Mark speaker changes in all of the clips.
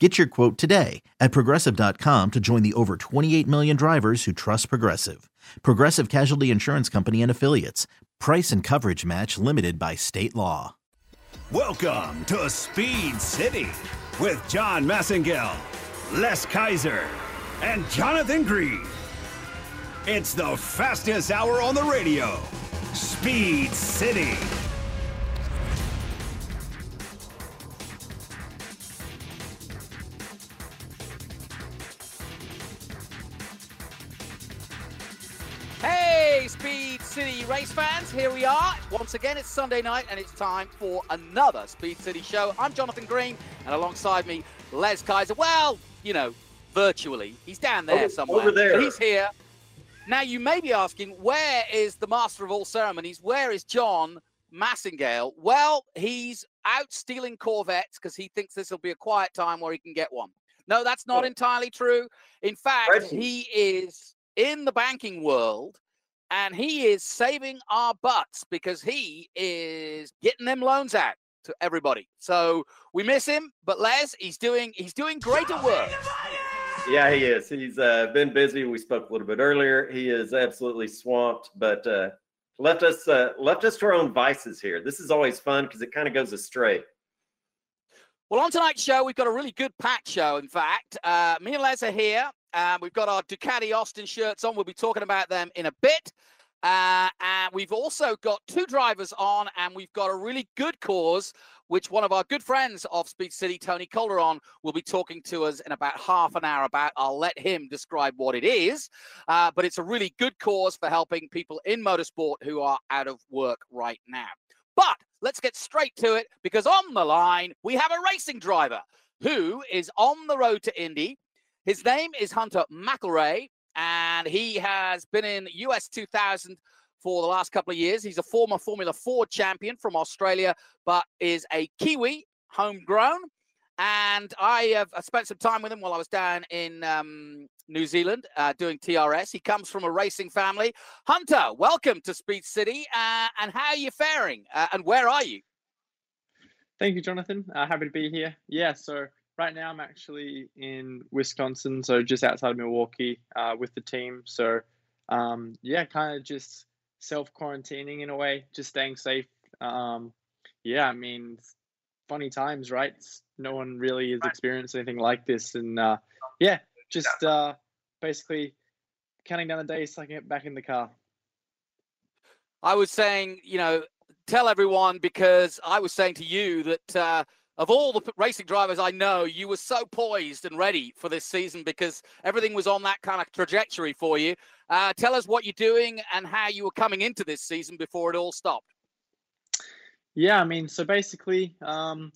Speaker 1: Get your quote today at progressive.com to join the over 28 million drivers who trust Progressive. Progressive Casualty Insurance Company and Affiliates. Price and coverage match limited by state law.
Speaker 2: Welcome to Speed City with John Massengill, Les Kaiser, and Jonathan Green. It's the fastest hour on the radio. Speed City.
Speaker 3: Hey, Speed City race fans, here we are. Once again, it's Sunday night and it's time for another Speed City show. I'm Jonathan Green, and alongside me, Les Kaiser. Well, you know, virtually. He's down there
Speaker 4: over,
Speaker 3: somewhere.
Speaker 4: Over there.
Speaker 3: He's here. Now, you may be asking, where is the master of all ceremonies? Where is John Massingale? Well, he's out stealing Corvettes because he thinks this will be a quiet time where he can get one. No, that's not entirely true. In fact, he is in the banking world and he is saving our butts because he is getting them loans out to everybody. So we miss him, but Les, he's doing he's doing greater work.
Speaker 4: Yeah, he is. He's uh, been busy. We spoke a little bit earlier. He is absolutely swamped, but uh, left us uh, left us to our own vices here. This is always fun because it kind of goes astray.
Speaker 3: Well, on tonight's show, we've got a really good packed show. In fact, uh, me and Les are here. Um, we've got our Ducati Austin shirts on. We'll be talking about them in a bit. Uh, and we've also got two drivers on, and we've got a really good cause, which one of our good friends of Speed City, Tony Calderon, will be talking to us in about half an hour about. I'll let him describe what it is. Uh, but it's a really good cause for helping people in motorsport who are out of work right now. But let's get straight to it because on the line, we have a racing driver who is on the road to Indy. His name is Hunter McElrea, and he has been in US 2000 for the last couple of years. He's a former Formula 4 champion from Australia, but is a Kiwi, homegrown. And I have spent some time with him while I was down in um, New Zealand uh, doing TRS. He comes from a racing family. Hunter, welcome to Speed City. Uh, and how are you faring? Uh, and where are you?
Speaker 5: Thank you, Jonathan. Uh, happy to be here. Yeah, so right now I'm actually in Wisconsin, so just outside of Milwaukee uh, with the team. So, um, yeah, kind of just self quarantining in a way, just staying safe. Um, yeah, I mean, funny times, right? No one really has experienced anything like this. And uh, yeah, just uh, basically counting down the days so I can get back in the car.
Speaker 3: I was saying, you know, tell everyone because I was saying to you that uh, of all the racing drivers I know, you were so poised and ready for this season because everything was on that kind of trajectory for you. Uh, tell us what you're doing and how you were coming into this season before it all stopped.
Speaker 5: Yeah, I mean, so basically, um,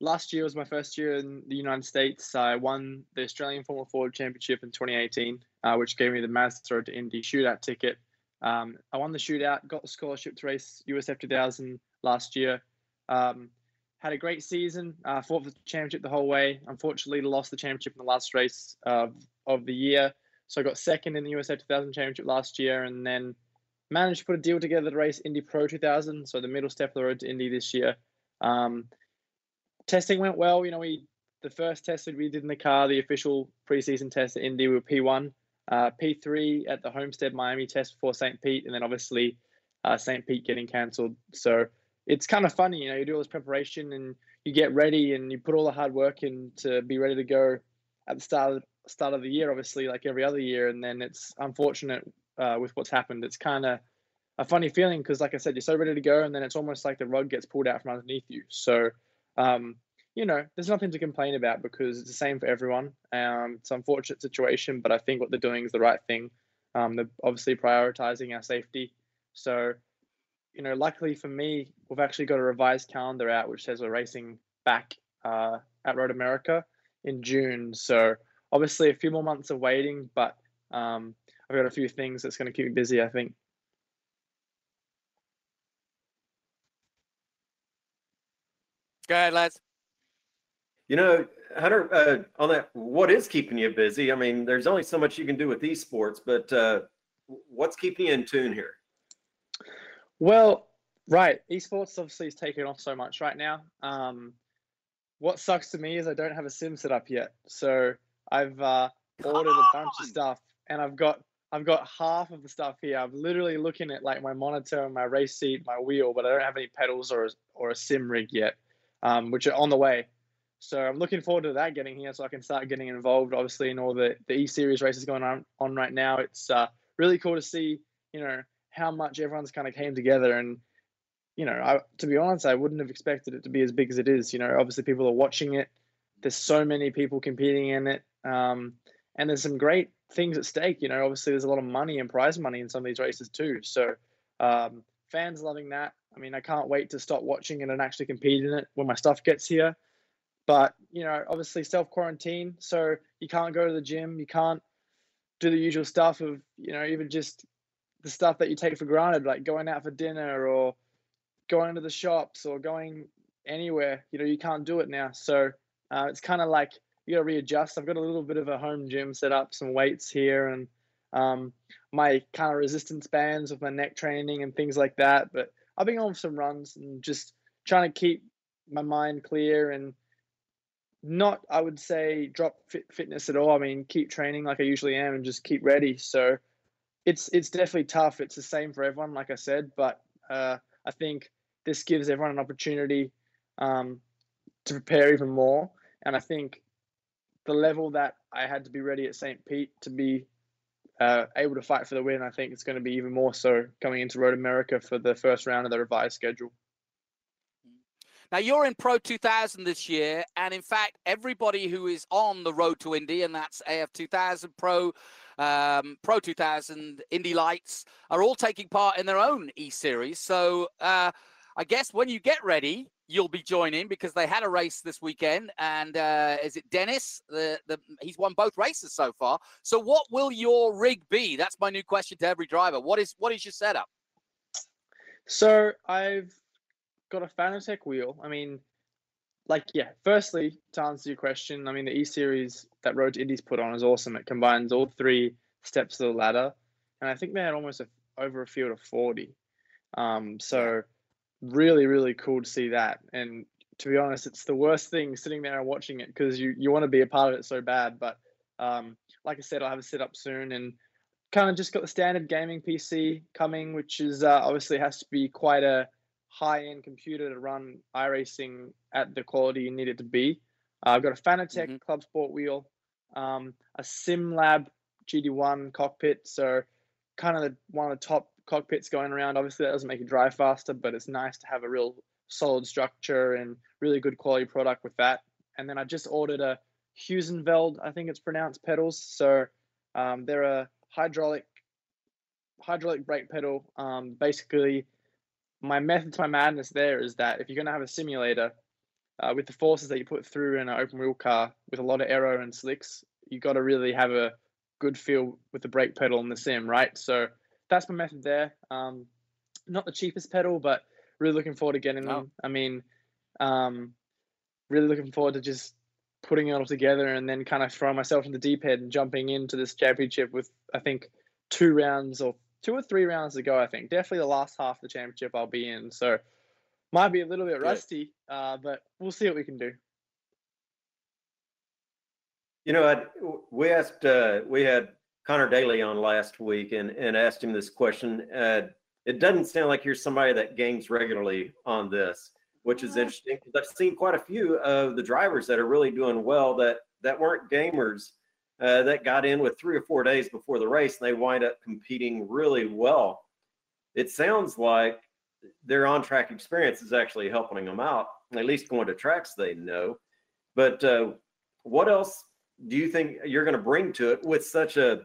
Speaker 5: last year was my first year in the United States. I won the Australian Formula Ford Championship in 2018, uh, which gave me the Mazda Road to Indy shootout ticket. Um, I won the shootout, got the scholarship to race USF 2000 last year. Um, had a great season, uh, fought for the championship the whole way. Unfortunately, lost the championship in the last race of, of the year. So I got second in the USF 2000 championship last year and then managed to put a deal together to race Indy Pro 2000, so the middle step of the road to Indy this year. Um, testing went well. You know, we the first test that we did in the car, the official preseason test at Indy, we were P1, uh, P3 at the Homestead Miami test before St. Pete, and then obviously uh, St. Pete getting cancelled. So it's kind of funny, you know, you do all this preparation and you get ready and you put all the hard work in to be ready to go at the start of, start of the year, obviously, like every other year, and then it's unfortunate uh, with what's happened. It's kind of a funny feeling because, like I said, you're so ready to go, and then it's almost like the rug gets pulled out from underneath you. So, um, you know, there's nothing to complain about because it's the same for everyone. Um, it's an unfortunate situation, but I think what they're doing is the right thing. Um, they're obviously prioritizing our safety. So, you know, luckily for me, we've actually got a revised calendar out which says we're racing back uh, at Road America in June. So, obviously, a few more months of waiting, but um, I've got a few things that's going to keep me busy, I think.
Speaker 3: Go ahead, lads.
Speaker 4: You know, Hunter, uh, on that, what is keeping you busy? I mean, there's only so much you can do with these sports, but uh, what's keeping you in tune here?
Speaker 5: Well, right, esports obviously is taking off so much right now. Um, what sucks to me is I don't have a sim set up yet, so I've uh, ordered a bunch of stuff, and I've got I've got half of the stuff here. I'm literally looking at like my monitor, and my race seat, my wheel, but I don't have any pedals or or a sim rig yet, um, which are on the way. So I'm looking forward to that getting here, so I can start getting involved. Obviously, in all the the E Series races going on on right now, it's uh, really cool to see you know how much everyone's kind of came together and you know I, to be honest i wouldn't have expected it to be as big as it is you know obviously people are watching it. There's so many people competing in it um, and there's some great things at stake you know obviously there's a lot of money and prize money in some of these races too. So um, fans loving that. I mean i can't wait to stop watching it and actually compete in it when my stuff gets here. But you know obviously self quarantine so you can't go to the gym you can't do the usual stuff of you know even just the stuff that you take for granted, like going out for dinner or going to the shops or going anywhere. You know, you can't do it now. So uh, it's kind of like you got to readjust. I've got a little bit of a home gym set up, some weights here, and um, my kind of resistance bands with my neck training and things like that. But I've been on some runs and just trying to keep my mind clear and not, I would say, drop fit, fitness at all. I mean, keep training like I usually am and just keep ready. So it's it's definitely tough. It's the same for everyone, like I said, but uh, I think this gives everyone an opportunity um, to prepare even more. And I think the level that I had to be ready at St. Pete to be uh, able to fight for the win, I think it's going to be even more so coming into Road America for the first round of the revised schedule.
Speaker 3: Now you're in Pro 2000 this year, and in fact, everybody who is on the road to Indy, and that's USF 2000 Pro um, Pro 2000, Indy Lights are all taking part in their own E Series. So uh, I guess when you get ready, you'll be joining because they had a race this weekend. And uh, is it Dennis? The, the he's won both races so far. So what will your rig be? That's my new question to every driver. What is what is your setup?
Speaker 5: So I've got a Fanatec wheel. I mean, like yeah firstly to answer your question i mean the e-series that road to indies put on is awesome. It combines all three steps of the ladder and i think they had almost a, over a field of 40 um, so really really cool to see that. And to be honest it's the worst thing sitting there and watching it because you, you want to be a part of it so bad but um, like i said i'll have a sit up soon and kind of just got the standard gaming pc coming which is uh, obviously has to be quite a high-end computer to run iRacing at the quality you need it to be. Uh, I've got a Fanatec mm-hmm. Club Sport wheel, um, a SimLab GT1 cockpit, so kind of the, one of the top cockpits going around. Obviously, that doesn't make you drive faster, but it's nice to have a real solid structure and really good quality product with that. And then I just ordered a Heusinkveld, I think it's pronounced pedals. So um, they're a hydraulic hydraulic brake pedal. Um, basically, my method to my madness there is that if you're going to have a simulator uh, with the forces that you put through in an open wheel car with a lot of aero and slicks, you got to really have a good feel with the brake pedal in the sim, right? So that's my method there. Um, not the cheapest pedal, but really looking forward to getting them. Oh. I mean, um, really looking forward to just putting it all together and then kind of throwing myself in the deep end and jumping into this championship with I think two rounds or two or three rounds to go. I think definitely the last half of the championship I'll be in. So might be a little bit rusty, uh, but we'll see what we can do.
Speaker 4: You know, I, we asked uh, we had Conor Daly on last week and and asked him this question. Uh, it doesn't sound like you're somebody that games regularly on this, which is interesting because I've seen quite a few of the drivers that are really doing well that that weren't gamers uh, that got in with three or four days before the race and they wind up competing really well. It sounds like their on track experience is actually helping them out, at least going to tracks they know. But uh, what else do you think you're going to bring to it with such a,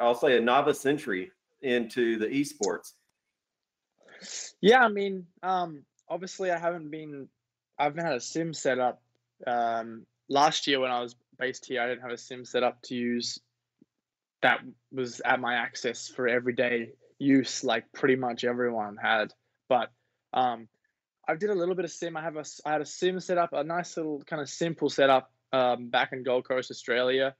Speaker 4: I'll say, a novice entry into the esports?
Speaker 5: Yeah, I mean, um, obviously, I haven't been, I haven't had a sim set up. Um, last year when I was based here, I didn't have a sim set up to use that was at my access for everyday use, like pretty much everyone had. But um, I did a little bit of sim. I have a, I had a sim set up, a nice little kind of simple setup um, back in Gold Coast, Australia.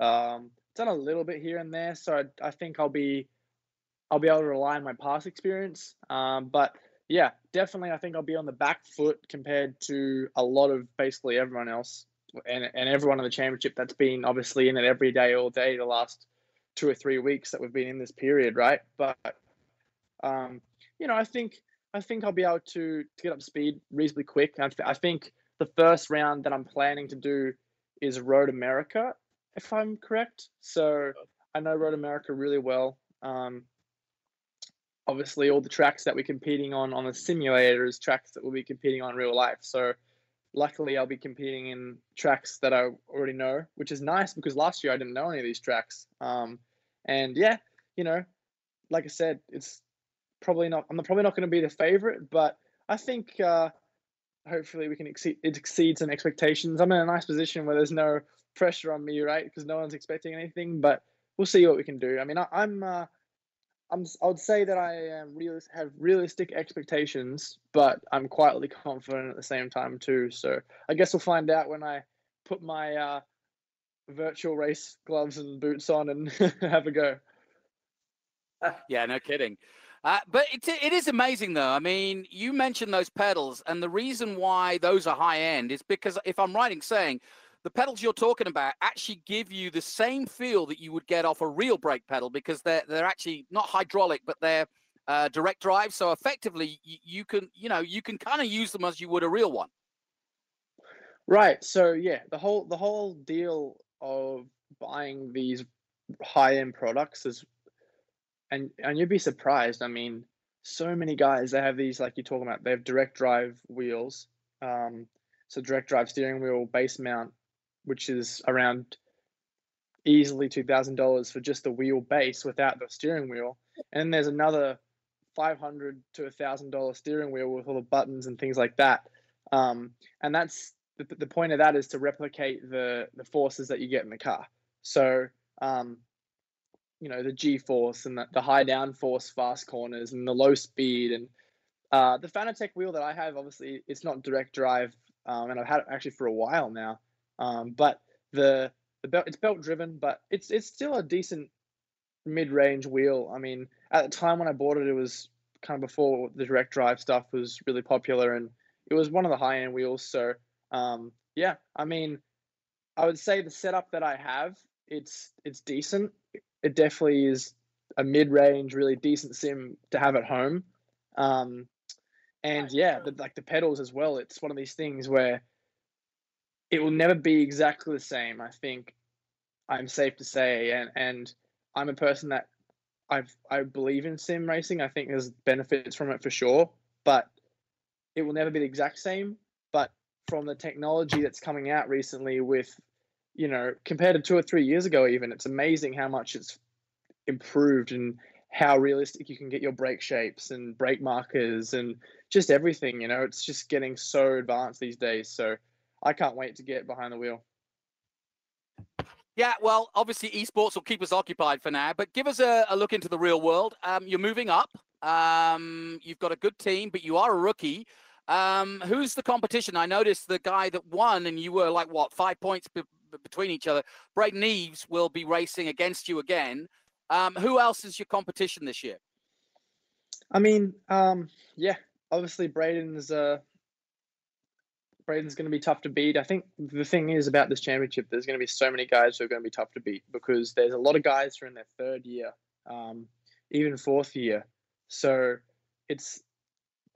Speaker 5: Um, done a little bit here and there, so I, I think I'll be I'll be able to rely on my past experience. Um, but yeah, definitely, I think I'll be on the back foot compared to a lot of basically everyone else and, and everyone in the championship that's been obviously in it every day, all day, the last two or three weeks that we've been in this period, right? But um, you know, I think I think I'll be able to to get up speed reasonably quick. I, th- I think the first round that I'm planning to do is Road America, if I'm correct. So I know Road America really well. Um, obviously, all the tracks that we're competing on on the simulator is tracks that we'll be competing on real life. So luckily, I'll be competing in tracks that I already know, which is nice because last year I didn't know any of these tracks. Um, and yeah, you know, like I said, it's probably not. I'm probably not going to be the favorite, but I think uh, hopefully we can exceed it exceeds some expectations. I'm in a nice position where there's no pressure on me, right? Because no one's expecting anything, but we'll see what we can do. I mean, I, am uh, I'm I would say that I am real have realistic expectations, but I'm quietly confident at the same time too. So I guess we'll find out when I put my uh, virtual race gloves and boots on and have a go.
Speaker 3: Yeah, no kidding. Uh, but it, it is amazing, though. I mean, you mentioned those pedals, and the reason why those are high end is because, if I'm in saying, the pedals you're talking about actually give you the same feel that you would get off a real brake pedal because they're they're actually not hydraulic, but they're uh, direct drive. So effectively, you, you can you know you can kind of use them as you would a real one.
Speaker 5: Right. So yeah, the whole the whole deal of buying these high end products is and and you'd be surprised. I mean, so many guys they have these like you're talking about. They have direct drive wheels, um, so direct drive steering wheel, base mount, which is around easily two thousand dollars for just the wheel base without the steering wheel. And there's another five hundred to a thousand dollar steering wheel with all the buttons and things like that. Um, and that's the, the point of that is to replicate the the forces that you get in the car. So um, you know the G force and the, the high down force fast corners and the low speed and uh, the Fanatec wheel that I have obviously it's not direct drive um, and I've had it actually for a while now um, but the the belt it's belt driven but it's it's still a decent mid range wheel I mean at the time when I bought it it was kind of before the direct drive stuff was really popular and it was one of the high end wheels so um, yeah I mean I would say the setup that I have it's it's decent it definitely is a mid-range, really decent sim to have at home. Um, and yeah, the, like the pedals as well. It's one of these things where it will never be exactly the same. I think I'm safe to say, and and I'm a person that I've I believe in sim racing. I think there's benefits from it for sure, but it will never be the exact same. But from the technology that's coming out recently with you know, compared to two or three years ago, even, it's amazing how much it's improved and how realistic you can get your brake shapes and brake markers and just everything. You know, it's just getting so advanced these days. So I can't wait to get behind the wheel.
Speaker 3: Yeah, well, obviously esports will keep us occupied for now, but give us a, a look into the real world. Um, you're moving up. Um, you've got a good team, but you are a rookie. Um, who's the competition? I noticed the guy that won, and you were like what five points between each other. Braden Eves will be racing against you again. Um, who else is your competition this year?
Speaker 5: I mean, um, yeah, obviously Braden's uh, Braden's going to be tough to beat. I think the thing is about this championship, there's going to be so many guys who are going to be tough to beat because there's a lot of guys who are in their third year, um, even fourth year. So it's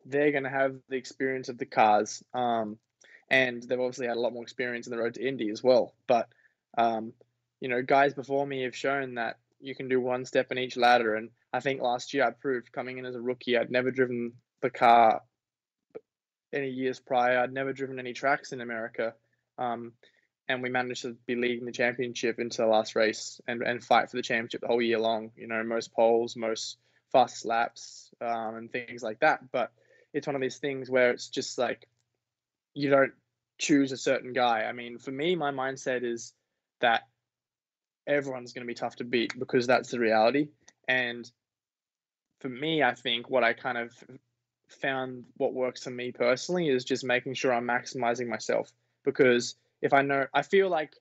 Speaker 5: they're going to have the experience of the cars. Um, and they've obviously had a lot more experience in the road to Indy as well. But um, you know, guys before me have shown that you can do one step in each ladder, and I think last year I proved coming in as a rookie, I'd never driven the car any years prior. I'd never driven any tracks in America. Um, and we managed to be leading the championship into the last race and, and fight for the championship the whole year long. You know, most poles, most fast laps, um, and things like that. But it's one of these things where it's just like you don't choose a certain guy. I mean, for me, my mindset is that everyone's going to be tough to beat because that's the reality. And for me, I think what I kind of found what works for me personally is just making sure I'm maximizing myself because if I know, I feel like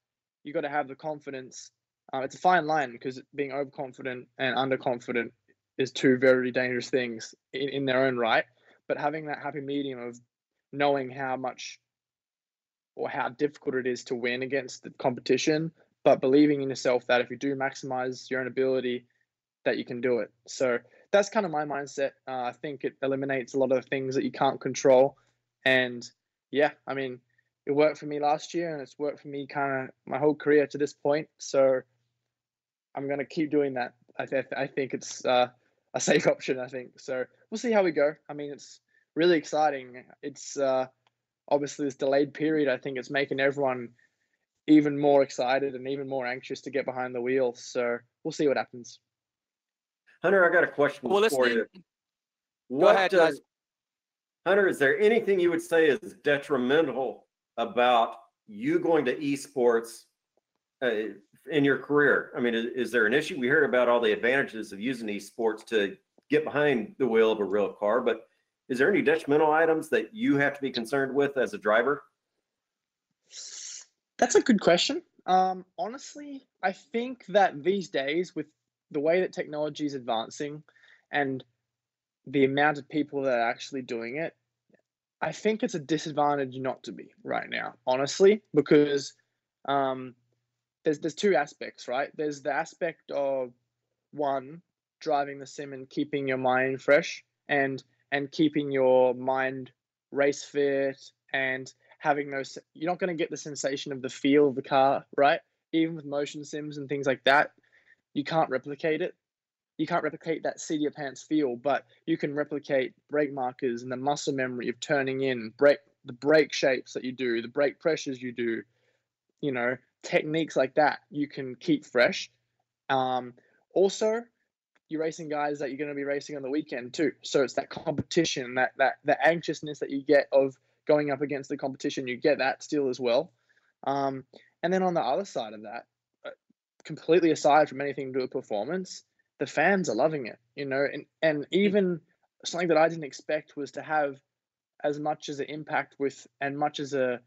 Speaker 5: you got to have the confidence. Uh, it's a fine line because being overconfident and underconfident is two very dangerous things in, in their own right. But having that happy medium of knowing how much or how difficult it is to win against the competition, but believing in yourself that if you do maximize your own ability, that you can do it. So that's kind of my mindset. Uh, I think it eliminates a lot of things that you can't control. And yeah, I mean, it worked for me last year and it's worked for me kind of my whole career to this point. So I'm going to keep doing that. I, th- I think it's uh, a safe option, I think. So we'll see how we go. I mean, it's really exciting. It's uh, obviously this delayed period. I think it's making everyone even more excited and even more anxious to get behind the wheel. So we'll see what happens.
Speaker 4: Hunter, I got a question
Speaker 3: well,
Speaker 4: for you.
Speaker 3: What, ahead,
Speaker 4: does, Hunter, is there anything you would say is detrimental about you going to esports uh, in your career? I mean, is, is, there an issue? We heard about all the advantages of using esports to get behind the wheel of a real car, but is there any detrimental items that you have to be concerned with as a driver?
Speaker 5: That's a good question. Um, honestly, I think that these days, with the way that technology is advancing and the amount of people that are actually doing it, I think it's a disadvantage not to be right now, honestly, because um, there's there's two aspects, right? There's the aspect of one driving the sim and keeping your mind fresh and and keeping your mind race fit and having those you're not going to get the sensation of the feel of the car right even with motion sims and things like that you can't replicate it you can't replicate that seat of your pants feel but you can replicate brake markers and the muscle memory of turning in brake the brake shapes that you do the brake pressures you do you know techniques like that you can keep fresh um, also you're racing guys that you're going to be racing on the weekend too. So it's that competition, that that the anxiousness that you get of going up against the competition. You get that still as well. Um, and then on the other side of that, completely aside from anything to do with performance, the fans are loving it. You know, and and even something that I didn't expect was to have as much as an impact with and much as a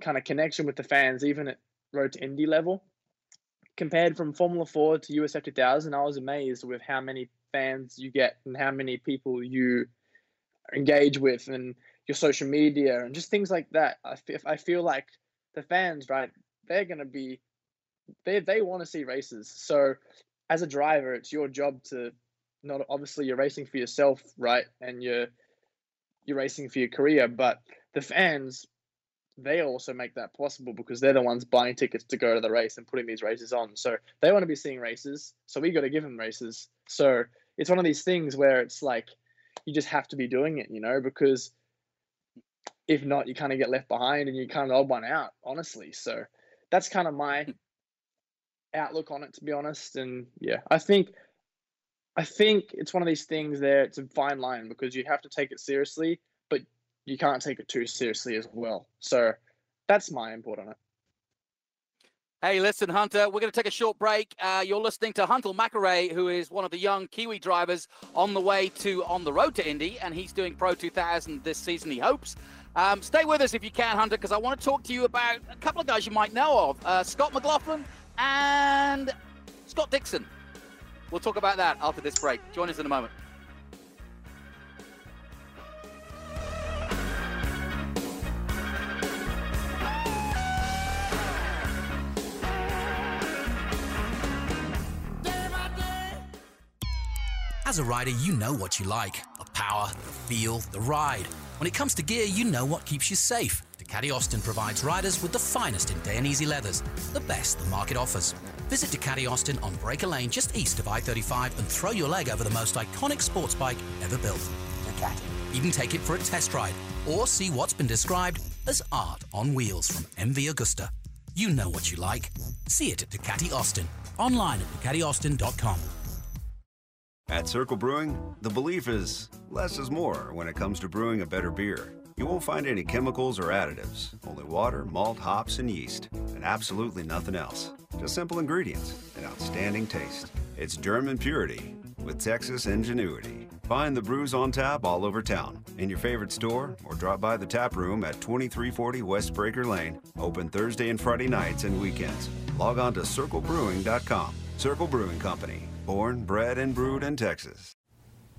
Speaker 5: kind of connection with the fans, even at road to Indy level compared from Formula Four to USF 2000, I was amazed with how many fans you get and how many people you engage with and your social media and just things like that. I feel, I feel like the fans, right, they're going to be, they, they want to see races. So as a driver, it's your job to not, obviously you're racing for yourself, right? And you're, you're racing for your career, but the fans, they also make that possible because they're the ones buying tickets to go to the race and putting these races on. So they want to be seeing races. So we got to give them races. So it's one of these things where it's like you just have to be doing it, you know, because if not, you kind of get left behind and you kind of odd one out, honestly. So that's kind of my hmm. Outlook on it, to be honest. And yeah, I think. I think it's one of these things there. It's a fine line because you have to take it seriously, but you can't take it too seriously as well. So that's my input on it.
Speaker 3: Hey, listen, Hunter, we're going to take a short break. Uh, you're listening to Hunter McElrea, who is one of the young Kiwi drivers on the way to on the road to Indy, and he's doing Pro 2000 this season, he hopes. Um, stay with us if you can, Hunter, because I want to talk to you about a couple of guys you might know of uh, Scott McLaughlin and Scott Dixon. We'll talk about that after this break. Join us in a moment.
Speaker 6: As a rider, you know what you like the power, the feel, the ride. When it comes to gear, you know what keeps you safe. Ducati Austin provides riders with the finest in Dainese leathers, the best the market offers. Visit Ducati Austin on Braker Lane just east of I-35 and throw your leg over the most iconic sports bike ever built. Ducati. Even take it for a test ride or see what's been described as art on wheels from MV Agusta. You know what you like. See it at Ducati Austin. Online at DucatiAustin.com.
Speaker 7: At Circle Brewing, the belief is less is more when it comes to brewing a better beer. You won't find any chemicals or additives, only water, malt, hops, and yeast, and absolutely nothing else. Just simple ingredients and outstanding taste. It's German purity with Texas ingenuity. Find the brews on tap all over town, in your favorite store, or drop by the tap room at 2340 West Braker Lane, open Thursday and Friday nights and weekends. Log on to circlebrewing.com. Circle Brewing Company, born, bred, and brewed in Texas.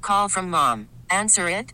Speaker 8: Call from mom. Answer it.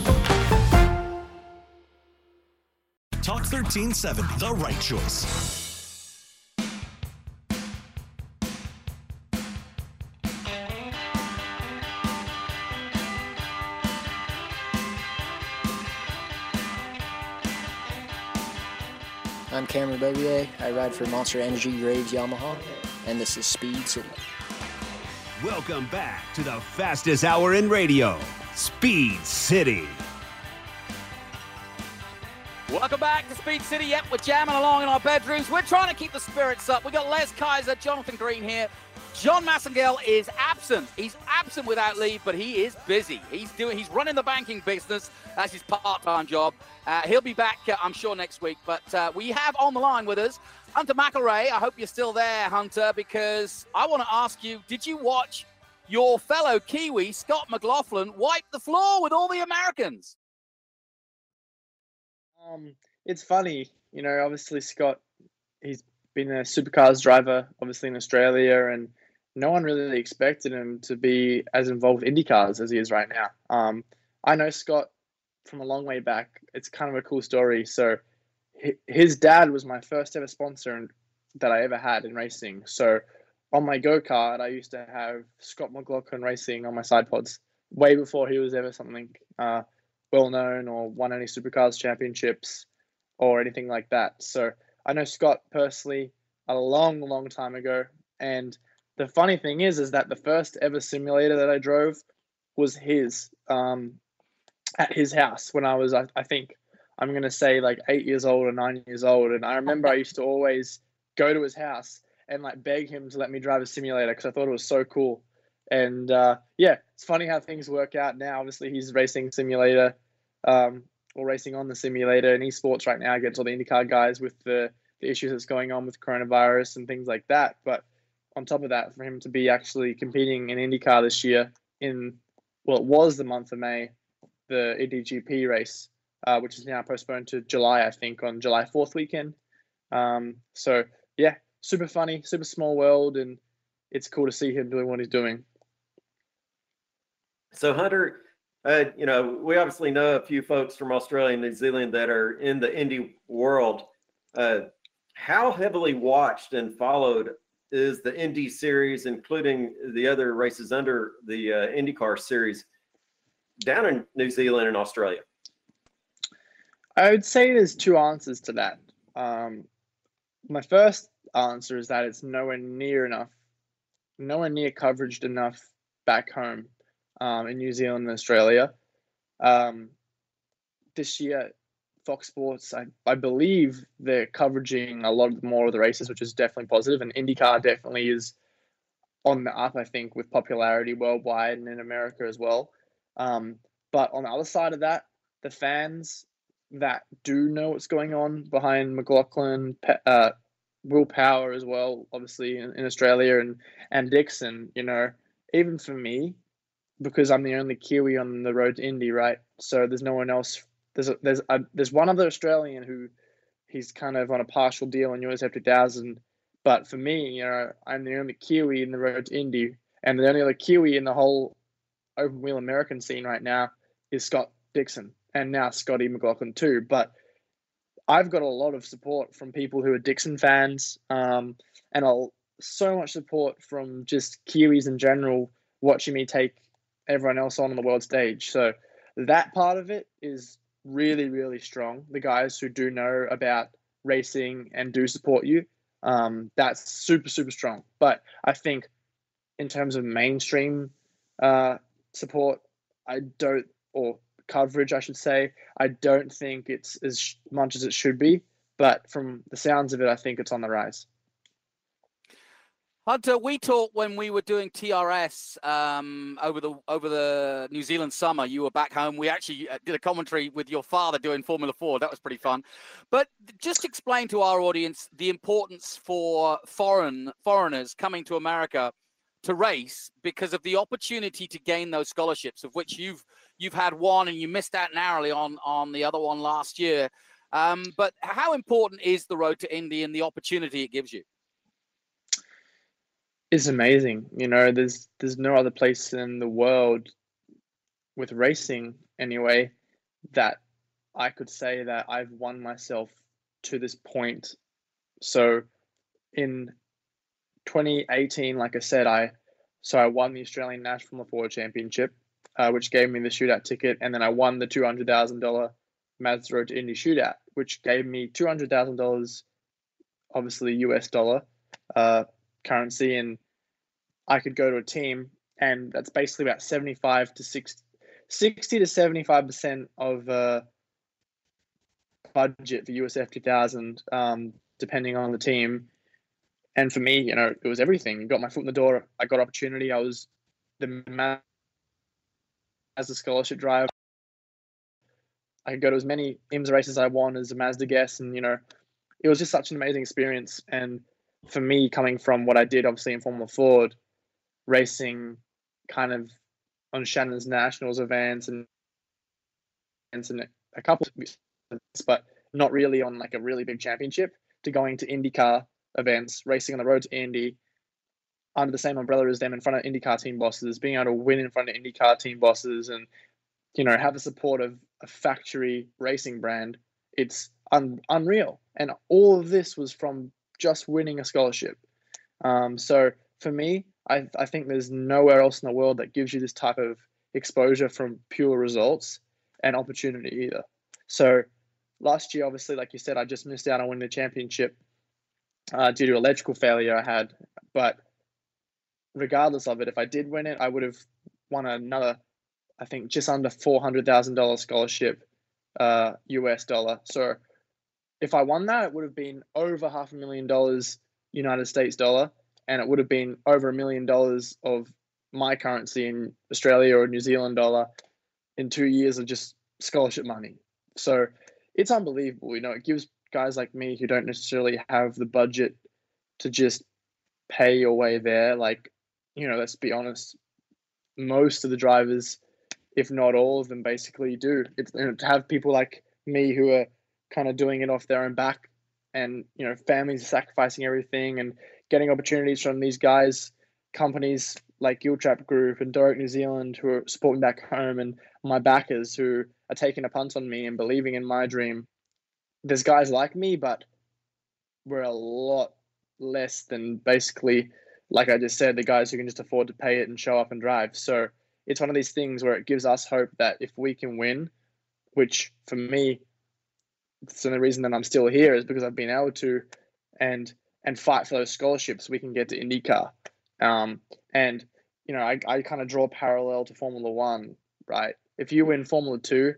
Speaker 9: Talk 1370, the right choice.
Speaker 10: I'm Cameron Beaubier. I ride for Monster Energy Graves Yamaha, and this is Speed City.
Speaker 2: Welcome back to the fastest hour in radio, Speed City.
Speaker 3: Welcome back to Speed City. Yep, we're jamming along in our bedrooms. We're trying to keep the spirits up. We got Les Kaiser, Jonathan Green here. John Massengale is absent. He's absent without leave, but he is busy. He's doing. He's running the banking business. That's his part-time job. Uh, he'll be back, uh, I'm sure, next week. But uh, we have on the line with us Hunter McElrea. I hope you're still there, Hunter, because I want to ask you: Did you watch your fellow Kiwi Scott McLaughlin wipe the floor with all the Americans?
Speaker 5: Um, it's funny, you know. Obviously, Scott, he's been a supercars driver, obviously in Australia, and no one really expected him to be as involved with IndyCars as he is right now. Um, I know Scott from a long way back. It's kind of a cool story. So, his dad was my first ever sponsor that I ever had in racing. So, on my go kart, I used to have Scott McLaughlin Racing on my side pods way before he was ever something. Uh, well known or won any supercars championships or anything like that. So I know Scott personally a long, long time ago. And the funny thing is, is that the first ever simulator that I drove was his um, at his house when I was, I, I think, I'm going to say like eight years old or nine years old. And I remember I used to always go to his house and like beg him to let me drive a simulator because I thought it was so cool. And uh, yeah, it's funny how things work out now. Obviously, he's racing simulator um, or racing on the simulator and esports right now against all the IndyCar guys with the, the issues that's going on with coronavirus and things like that. But on top of that, for him to be actually competing in IndyCar this year in, well, it was the month of May, the IndyGP race, uh, which is now postponed to July, I think, on July 4th weekend. Um, so, yeah, super funny, super small world, and it's cool to see him doing what he's doing.
Speaker 4: So, Hunter, uh, you know, we obviously know a few folks from Australia and New Zealand that are in the Indy world. Uh, how heavily watched and followed is the Indy series, including the other races under the uh, IndyCar series down in New Zealand and Australia?
Speaker 5: I would say there's two answers to that. Um, my first answer is that it's nowhere near enough, nowhere near coverage enough back home um, in New Zealand and Australia. Um, this year, Fox Sports, I, I believe they're covering a lot more of the races, which is definitely positive. and IndyCar definitely is on the up, I think, with popularity worldwide and in America as well. Um, but on the other side of that, the fans that do know what's going on behind McLaughlin, uh, Will Power as well, obviously in, in Australia, and and Dixon. You know, even for me, because I'm the only Kiwi on the road to Indy, right? So there's no one else. There's a, there's a, there's one other Australian who he's kind of on a partial deal on USF 2000. But for me, you know, I'm the only Kiwi in the road to Indy, and the only other Kiwi in the whole open wheel American scene right now is Scott Dixon, and now Scotty McLaughlin too. But I've got a lot of support from people who are Dixon fans, um, and I'll, so much support from just Kiwis in general watching me take everyone else on the world stage. So that part of it is really, really strong. The guys who do know about racing and do support you, um, that's super, super strong. But I think in terms of mainstream uh, support, I don't, or coverage, I should say. I don't think it's as much as it should be, but from the sounds of it, I think it's on the rise.
Speaker 3: Hunter, we talked when we were doing TRS um, over the over the New Zealand summer. You were back home. We actually uh, did a commentary with your father doing Formula Four. That was pretty fun. But just explain to our audience the importance for foreign foreigners coming to America to race because of the opportunity to gain those scholarships, of which you've you've had one and you missed out narrowly on on the other one last year. Um, but how important is the road to Indy and the opportunity it gives you?
Speaker 5: It's amazing. You know, there's there's no other place in the world with racing anyway that I could say that I've won myself to this point. So in 2018, like I said, I so I won the Australian National Forward Championship uh, which gave me the shootout ticket, and then I won the two hundred thousand dollar Mazda Road to Indy shootout, which gave me two hundred thousand dollars, obviously US dollar uh, currency, and I could go to a team, and that's basically about seventy five to 60, 60 to seventy five percent of uh, budget for USF two thousand, um, depending on the team. And for me, you know, it was everything. Got my foot in the door. I got opportunity. I was the man as a scholarship drive. I could go to as many IMSA races I want as a Mazda guest, and you know, it was just such an amazing experience. And for me, coming from what I did, obviously in Formula Ford, racing kind of on Shannon's nationals events and and a couple, but not really on like a really big championship. To going to IndyCar events, racing on the road to Indy, under the same umbrella as them in front of IndyCar team bosses, being able to win in front of IndyCar team bosses, and you know have the support of a factory racing brand. It's un- unreal, and all of this was from just winning a scholarship. Um, so for me, I, I think there's nowhere else in the world that gives you this type of exposure from pure results and opportunity either. So last year, obviously, like you said, I just missed out on winning the championship uh, due to electrical failure I had, but regardless of it, if I did win it, I would have won another, I think, just under four hundred thousand dollars scholarship, uh, US dollar. So if I won that, it would have been over half a million dollars United States dollar, and it would have been over a million dollars of my currency in Australia or New Zealand dollar in two years of just scholarship money. So it's unbelievable. You know, it gives guys like me who don't necessarily have the budget to just pay your way there. Like you know, let's be honest, most of the drivers, if not all of them, basically do. It's know, to have people like me who are kind of doing it off their own back, and you know, families sacrificing everything and getting opportunities from these guys, companies like Giltrap Group and Doric New Zealand who are supporting back home, and my backers who are taking a punt on me and believing in my dream. There's guys like me, but we're a lot less than basically like I just said, the guys who can just afford to pay it and show up and drive. So it's one of these things where it gives us hope that if we can win, which for me, it's the reason that I'm still here is because I've been able to, and and fight for those scholarships, we can get to IndyCar. Um, and you know, I, I kind of draw parallel to Formula One, right? If you win Formula Two,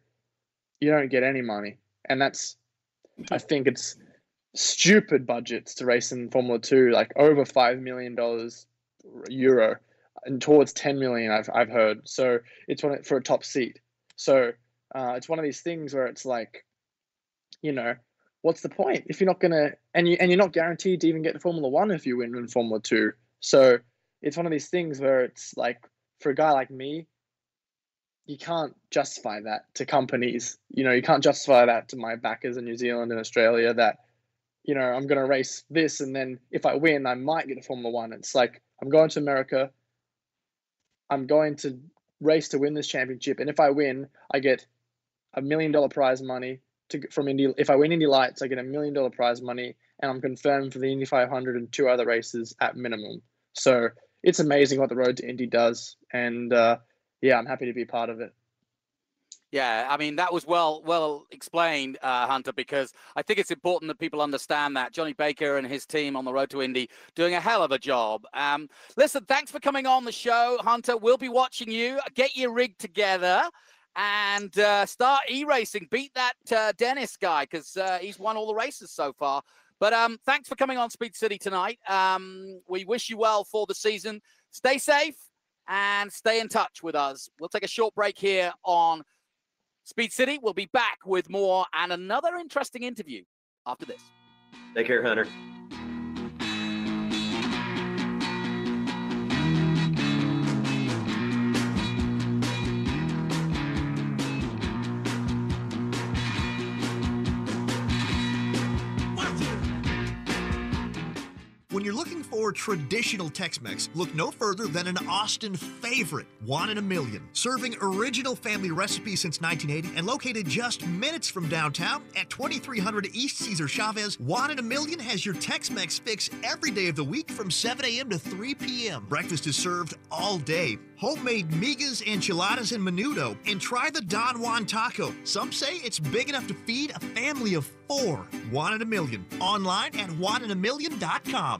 Speaker 5: you don't get any money, and that's, I think it's stupid budgets to race in Formula Two, like over five million dollars euro and towards 10 million I've, I've heard so it's one for a top seat so uh, it's one of these things where it's like you know what's the point? If you're not gonna and you and you're not guaranteed to even get to formula one if you win in formula two. So it's one of these things where it's like for a guy like me you can't justify that to companies. You know you can't justify that to my backers in new zealand and australia that you know i'm to race this and then if i win i might get to formula one. It's like i'm going to america. I'm going to race to win this championship, and if I win, I get a million dollar prize money to from Indy. If I win Indy Lights, I get a million dollar prize money, and I'm confirmed for the Indy 500 and two other races at minimum. So it's amazing what the road to Indy does, and uh, yeah, I'm happy to be part of it.
Speaker 3: Yeah, I mean that was well well explained, uh, Hunter, because I think it's important that people understand that Johnny Baker and his team on the road to Indy doing a hell of a job. Um, listen, thanks for coming on the show, Hunter. We'll be watching you. Get your rig together and uh, start e-racing. Beat that uh, Dennis guy because uh, he's won all the races so far. But um, thanks for coming on Speed City tonight. Um, we wish you well for the season. Stay safe and stay in touch with us. We'll take a short break here on Speed City We'll be back with more and another interesting interview after this.
Speaker 4: Take care, Hunter.
Speaker 9: For traditional Tex Mex, look no further than an Austin favorite, One in a Million. Serving original family recipes since 1980 and located just minutes from downtown at 2300 East Cesar Chavez, One in a Million has your Tex Mex fix every day of the week from 7 a.m. to 3 p.m. Breakfast is served all day. Homemade migas, enchiladas, and menudo. And try the Don Juan taco. Some say it's big enough to feed a family of four. One in a Million. Online at oneinaMillion.com.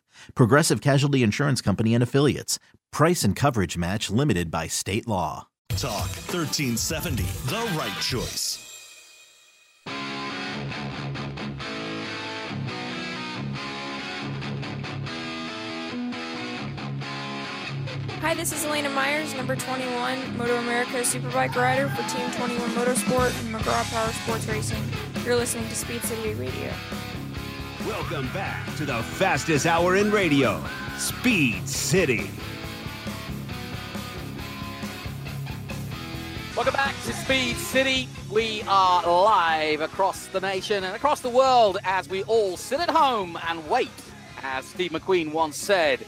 Speaker 1: Progressive Casualty Insurance Company and Affiliates. Price and coverage match limited by state law.
Speaker 9: Talk 1370, the right choice.
Speaker 11: Hi, this is Elena Myers, number 21, Moto America Superbike rider for Team 21 Motorsport and McGraw Power Sports Racing. You're listening to Speed City Radio.
Speaker 2: Welcome back to the fastest hour in radio, Speed City.
Speaker 3: Welcome back to Speed City. We are live across the nation and across the world as we all sit at home and wait. As Steve McQueen once said,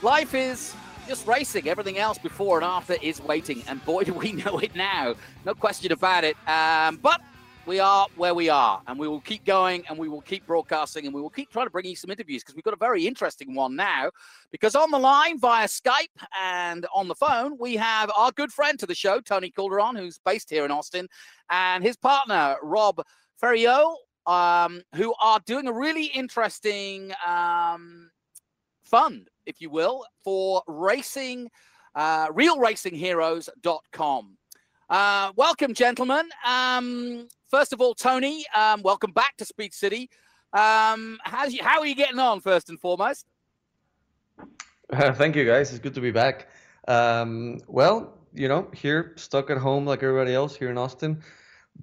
Speaker 3: life is just racing. Everything else before and after is waiting. And boy, do we know it now. No question about it. Um, but we are where we are, and we will keep going, and we will keep broadcasting, and we will keep trying to bring you some interviews because we've got a very interesting one now. Because on the line via Skype and on the phone, we have our good friend to the show, Tony Calderon, who's based here in Austin, and his partner, Rob Ferriol, um, who are doing a really interesting um, fund if you will, for racing uh, realracingheroes.com. Uh, welcome, gentlemen. Um, first of all, Tony, um, welcome back to Speed City. Um, how's you, how are you getting on, first and foremost?
Speaker 12: Uh, thank you, guys. It's good to be back. Um, well, you know, here, stuck at home like everybody else here in Austin.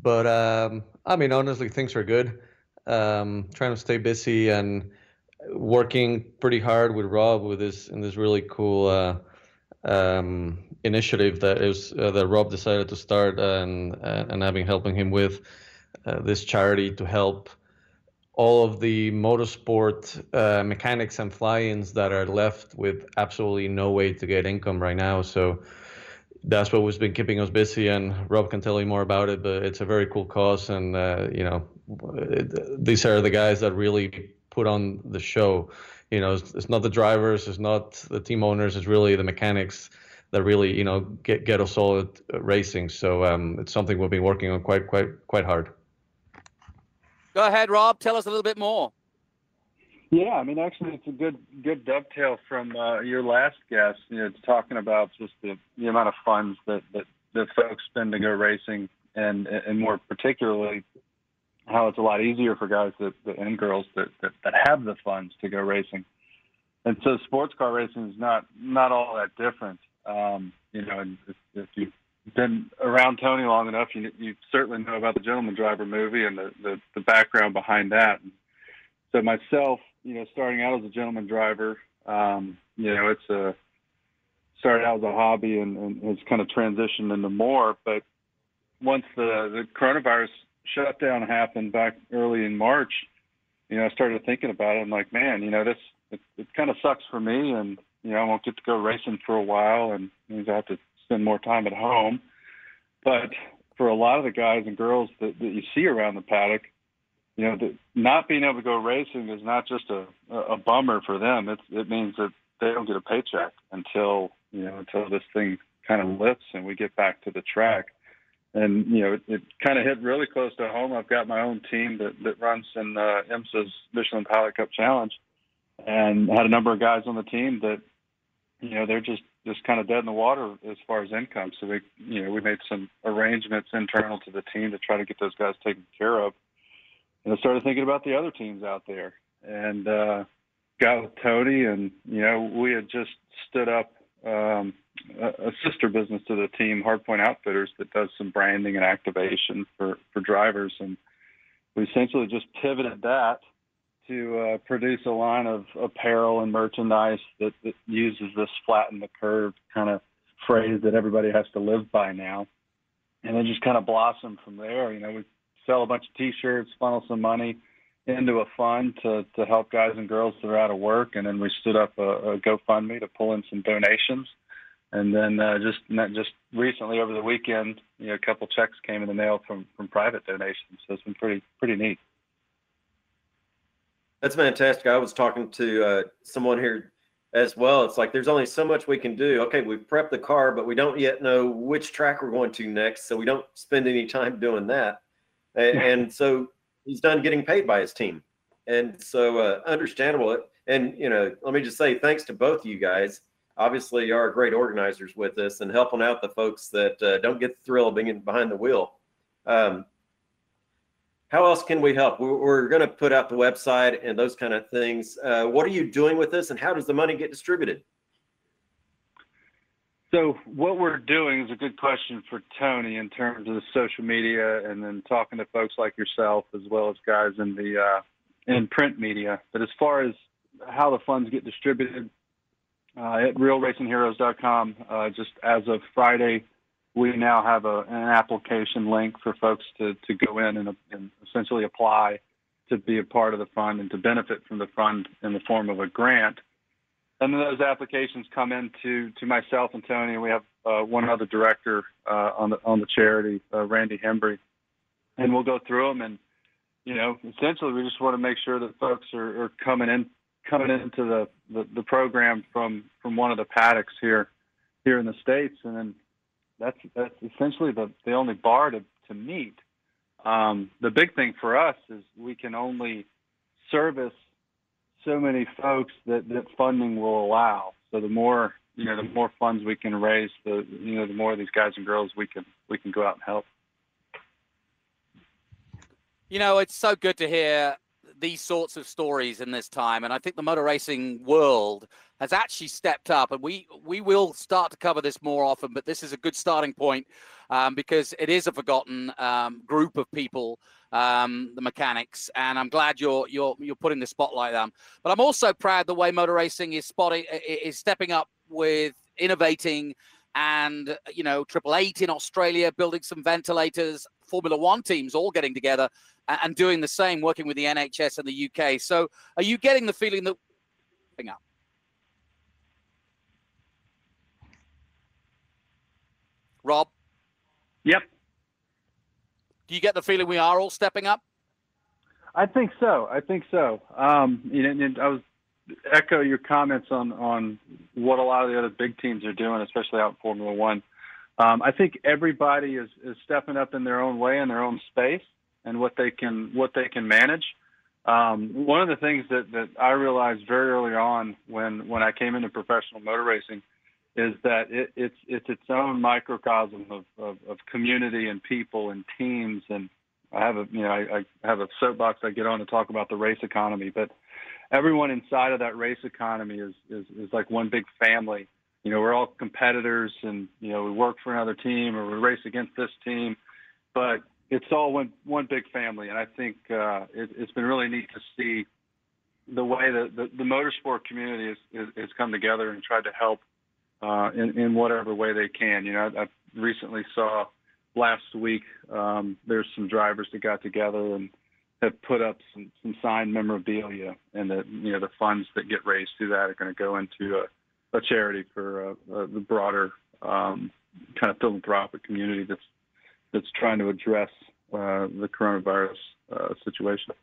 Speaker 12: But um, I mean, honestly, things are good. Um, trying to stay busy and working pretty hard with Rob with this in this really cool uh, um, initiative that is uh, that Rob decided to start and and I've been helping him with uh, this charity to help all of the motorsport uh, mechanics and fly-ins that are left with absolutely no way to get income right now. So that's what has been keeping us busy, and Rob can tell you more about it. But it's a very cool cause, and uh, you know, it, these are the guys that really put on the show. You know, it's, it's, not the drivers, it's not the team owners, it's really the mechanics that really you know get get us all at racing. So um, it's something we've been working on quite quite quite hard.
Speaker 3: Go ahead, Rob. Tell us a little bit more.
Speaker 13: Yeah, I mean, actually, it's a good good dovetail from uh, your last guest. You know, it's talking about just the, the amount of funds that, that that folks spend to go racing, and and more particularly, how it's a lot easier for guys that, that and girls that, that that have the funds to go racing. And so, sports car racing is not not all that different. Um, you know, and if, you've been around Tony long enough, you you certainly know about the Gentleman Driver movie and the the, the background behind that. so myself, you know, starting out as a gentleman driver, um, you know, it's a started out as a hobby and, and has kind of transitioned into more. But once the the coronavirus shutdown happened back early in March, you know, I started thinking about it. I'm like, man, you know, this it, it kind of sucks for me, and you know, I won't get to go racing for a while, and means I have to spend more time at home. But for a lot of the guys and girls that, that you see around the paddock, you know, the, not being able to go racing is not just a, a bummer for them. It's, it means that they don't get a paycheck until you know until this thing kind of lifts and we get back to the track. And you know, it, it kind of hit really close to home. I've got my own team that that runs in uh, IMSA's Michelin Pilot Cup Challenge, and had a number of guys on the team that you know they're just just kind of dead in the water as far as income. So we you know we made some arrangements internal to the team to try to get those guys taken care of. And I started thinking about the other teams out there, and uh, got with Tony, and you know we had just stood up um, a, a sister business to the team, Hardpoint Outfitters, that does some branding and activation for for drivers, and we essentially just pivoted that to uh, produce a line of apparel and merchandise that, that uses this flatten the curve kind of phrase that everybody has to live by now. And then just kind of blossomed from there. You know, we sell a bunch of T-shirts, funnel some money into a fund to to help guys and girls that are out of work, and then we stood up a, a GoFundMe to pull in some donations. And then uh, just just recently over the weekend, you know, a couple checks came in the mail from from private donations. So it's been pretty pretty neat.
Speaker 4: That's fantastic. I was talking to uh, someone here as well. It's like there's only so much we can do. Okay, we've prepped the car, but we don't yet know which track we're going to next, so we don't spend any time doing that and, and so he's done getting paid by his team, and so uh, understandable. And you know, let me just say thanks to both of you guys. Obviously, you are great organizers with this and helping out the folks that uh, don't get the thrill of being behind the wheel. Um, how else can we help? We're, going to put out the website and those kind of things. Uh, what are you doing with this, and how does the money get distributed?
Speaker 13: So what we're doing is a good question for Tony in terms of the social media and then talking to folks like yourself as well as guys in the uh, in print media. But as far as how the funds get distributed uh, at realracingheroes.com, uh, just as of Friday, we now have a, an application link for folks to, to go in and, and essentially apply to be a part of the fund and to benefit from the fund in the form of a grant and then those applications come in to, to myself and Tony, and we have uh, one other director uh, on the on the charity, uh, Randy Hembry, and we'll go through them. And you know, essentially, we just want to make sure that folks are, are coming in coming into the, the, the program from from one of the paddocks here here in the states, and then that's that's essentially the the only bar to to meet. Um, the big thing for us is we can only service so many folks that, that funding will allow. So the more you know, the more funds we can raise, the you know, the more of these guys and girls we can we can go out and help.
Speaker 3: You know, it's so good to hear these sorts of stories in this time, and I think the motor racing world has actually stepped up, and we we will start to cover this more often. But this is a good starting point um, because it is a forgotten um, group of people, um, the mechanics, and I'm glad you're you're you're putting the spotlight on. But I'm also proud the way motor racing is spotting is stepping up with innovating and you know triple eight in australia building some ventilators formula one teams all getting together and, doing the same working with the nhs and the uk so are you getting the feeling that up? Rob?
Speaker 13: Yep.
Speaker 3: Do you get the feeling we are all stepping up?
Speaker 13: I think so. I think so. Um you know i was echo your comments on on what a lot of the other big teams are doing, especially out in Formula One. Um, I think everybody is is stepping up in their own way in their own space and what they can what they can manage. Um, one of the things that that I realized very early on when when I came into professional motor racing is that it, it's it's its own microcosm of, of, of community and people and teams and I have a you know I, I have a soapbox I get on to talk about the race economy, but everyone inside of that race economy is, is is like one big family. You know, we're all competitors, and you know we work for another team or we race against this team, but it's all one one big family. And I think uh, it, it's been really neat to see the way that the, the motorsport community has, has, come together and tried to help uh, in, in whatever way they can. You know, I, I recently saw last week um, there's some drivers that got together and have put up some, some signed memorabilia, and that you know the funds that get raised through that are going to go into a, a charity for uh, uh, the broader um, kind of philanthropic community that's that's trying to address uh, the coronavirus uh, situation.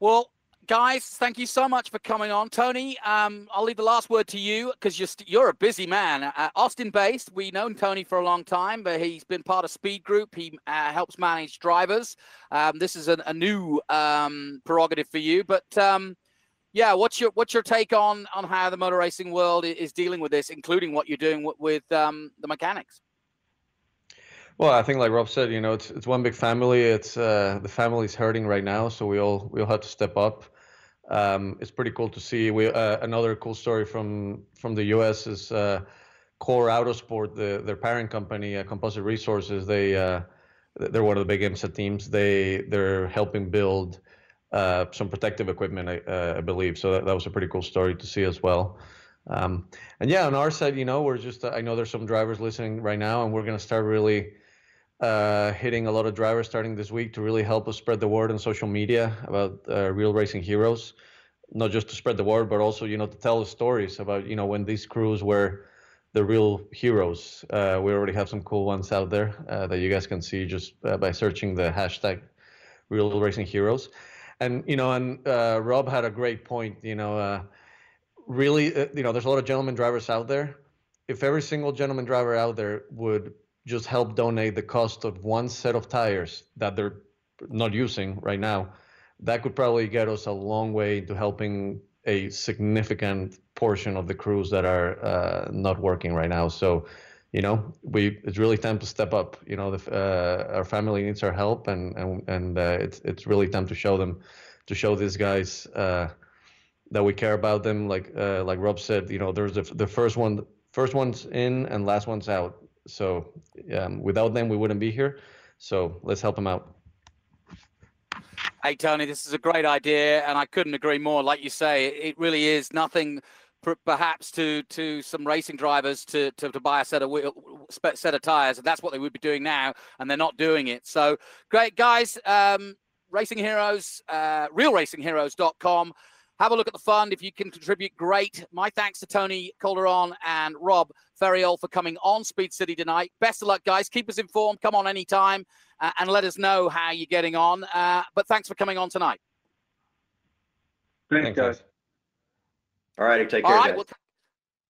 Speaker 3: Well, guys, thank you so much for coming on. Tony, um, I'll leave the last word to you because you're, you you're a busy man. Uh, Austin based, we've known Tony for a long time, but he's been part of Speed Group. He uh, helps manage drivers. Um, this is a, new um, prerogative for you, but um, yeah, what's your what's your take on on how the motor racing world is dealing with this, including what you're doing with, with um, the mechanics?
Speaker 12: Well, I think like Rob said, you know, it's it's one big family. It's uh, the family's hurting right now, so we all we all have to step up um, it's pretty cool to see. We uh, another cool story from from the U.S. is uh, Core Autosport, the, their parent company, uh, Composite Resources. They uh, they're one of the big IMSA teams. They they're helping build uh, some protective equipment, I, uh, I believe. So that, that was a pretty cool story to see as well. Um, and yeah, on our side, you know, we're just I know there's some drivers listening right now, and we're gonna start really uh, hitting a lot of drivers starting this week to really help us spread the word on social media about uh, real racing heroes. Not just to spread the word, but also you know to tell the stories about you know when these crews were the real heroes. Uh, we already have some cool ones out there uh, that you guys can see just uh, by searching the hashtag real racing heroes. And you know, and Rob had a great point. You know, really, you know, there's a lot of gentleman drivers out there. If every single gentleman driver out there would just help donate the cost of one set of tires that they're not using right now, that could probably get us a long way to helping a significant portion of the crews that are uh, not working right now. So, you know, we it's really time to step up. You know, the, uh, our family needs our help, and and and uh, it's it's really time to show them, to show these guys uh, that we care about them. Like uh, like Rob said, you know, there's the the first one, first one's in and last one's out. So um, without them, we wouldn't be here. So let's help them out.
Speaker 3: Hey, Tony, this is a great idea, and I couldn't agree more. Like you say, it really is nothing perhaps to to some racing drivers to to, to buy a set of wheel, set of tires and that's what they would be doing now and they're not doing it so great guys um racing heroes uh realracingheroes.com have a look at the fund. If you can contribute, great. My thanks to Tony Calderon and Rob Ferriol for coming on Speed City tonight. Best of luck, guys. Keep us informed. Come on anytime uh, and let us know how you're getting on. Uh, but thanks for coming on tonight.
Speaker 13: Thanks, guys.
Speaker 4: All righty, take care.
Speaker 3: All right, we'll,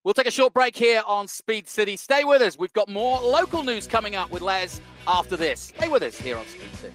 Speaker 3: we'll take a short break here on Speed City. Stay with us. We've got more local news coming up with Les after this. Stay with us here on Speed City.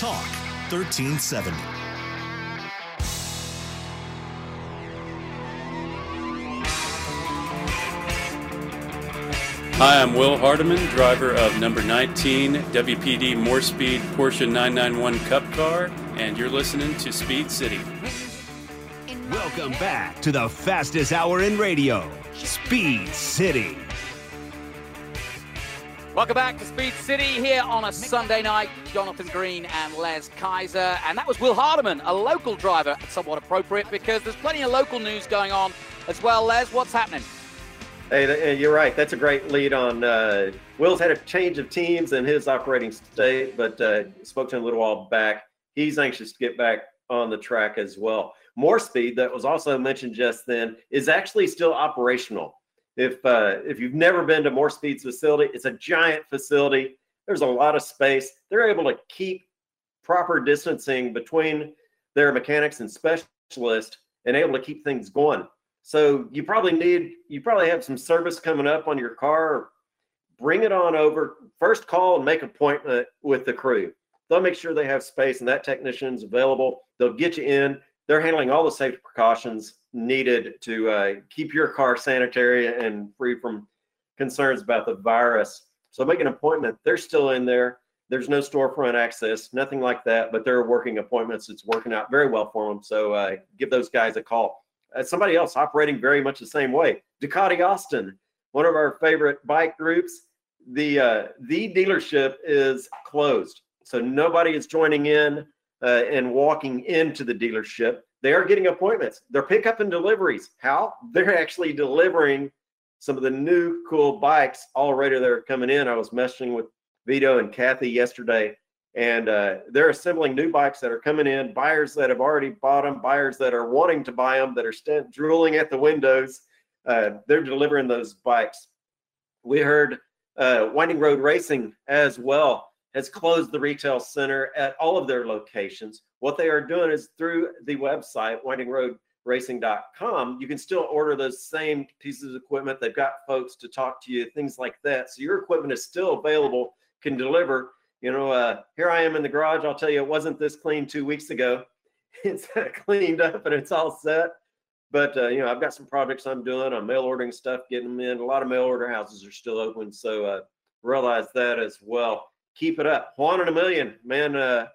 Speaker 14: Talk 1370.
Speaker 15: Hi, I'm Will Hardeman, driver of number 19 WPD Moorespeed Porsche 991 Cup car, and you're listening to Speed City.
Speaker 2: Welcome back to the fastest hour in radio, Speed City.
Speaker 3: Welcome back to Speed City here on a Sunday night. Jonathan Green and Les Kaiser. And that was Will Hardeman, a local driver, somewhat appropriate because there's plenty of local news going on as well. Les, what's happening?
Speaker 4: Hey, you're right. That's a great lead on. Uh, Will's had a change of teams in his operating state, but uh, spoke to him a little while back. He's anxious to get back on the track as well. Moorespeed that was also mentioned just then is actually still operational. If uh, if you've never been to Moorespeed's facility, it's a giant facility. There's a lot of space. They're able to keep proper distancing between their mechanics and specialists and able to keep things going. So you probably need you probably have some service coming up on your car. Bring it on over. First call and make appointment with the crew. They'll make sure they have space and that technician's available. They'll get you in. They're handling all the safety precautions needed to uh, keep your car sanitary and free from concerns about the virus. So make an appointment. They're still in there. There's no storefront access, nothing like that, but they're working appointments. It's working out very well for them. So uh, give those guys a call uh, somebody else operating very much the same way. Ducati Austin, one of our favorite bike groups. The uh, the dealership is closed, so nobody is joining in uh, and walking into the dealership. They are getting appointments. They're pickup and deliveries. How? They're actually delivering some of the new cool bikes already. They're coming in. I was messaging with Vito and Kathy yesterday and uh, they're assembling new bikes that are coming in buyers that have already bought them buyers that are wanting to buy them that are still drooling at the windows uh, they're delivering those bikes we heard uh, winding road racing as well has closed the retail center at all of their locations what they are doing is through the website windingroadracing.com you can still order those same pieces of equipment they've got folks to talk to you things like that so your equipment is still available can deliver you know, uh, here I am in the garage. I'll tell you, it wasn't this clean two weeks ago. It's cleaned up and it's all set. But uh, you know, I've got some projects I'm doing. I'm mail ordering stuff, getting them in. A lot of mail order houses are still open, so uh, realize that as well. Keep it up. One in a million, man. Uh,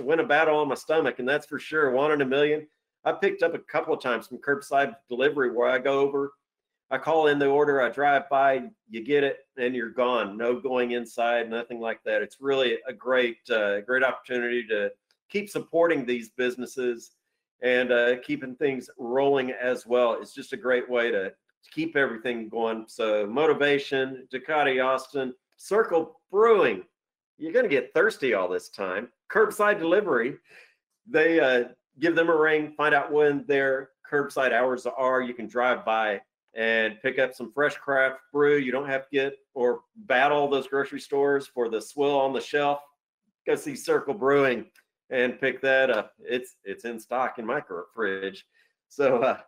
Speaker 4: win a battle on my stomach, and that's for sure. One in a million. I picked up a couple of times from curbside delivery where I go over I call in the order, I drive by, you get it, and you're gone. No going inside, nothing like that. It's really a great, uh, great opportunity to keep supporting these businesses and uh, keeping things rolling as well. It's just a great way to keep everything going. So, motivation, Ducati Austin, Circle Brewing. You're going to get thirsty all this time. Curbside delivery. They uh, give them a ring, find out when their curbside hours are. You can drive by and pick up some fresh craft brew. You don't have to get or battle those grocery stores for the swill on the shelf. Go see Circle Brewing and pick that up. It's it's in stock in my fridge. So uh,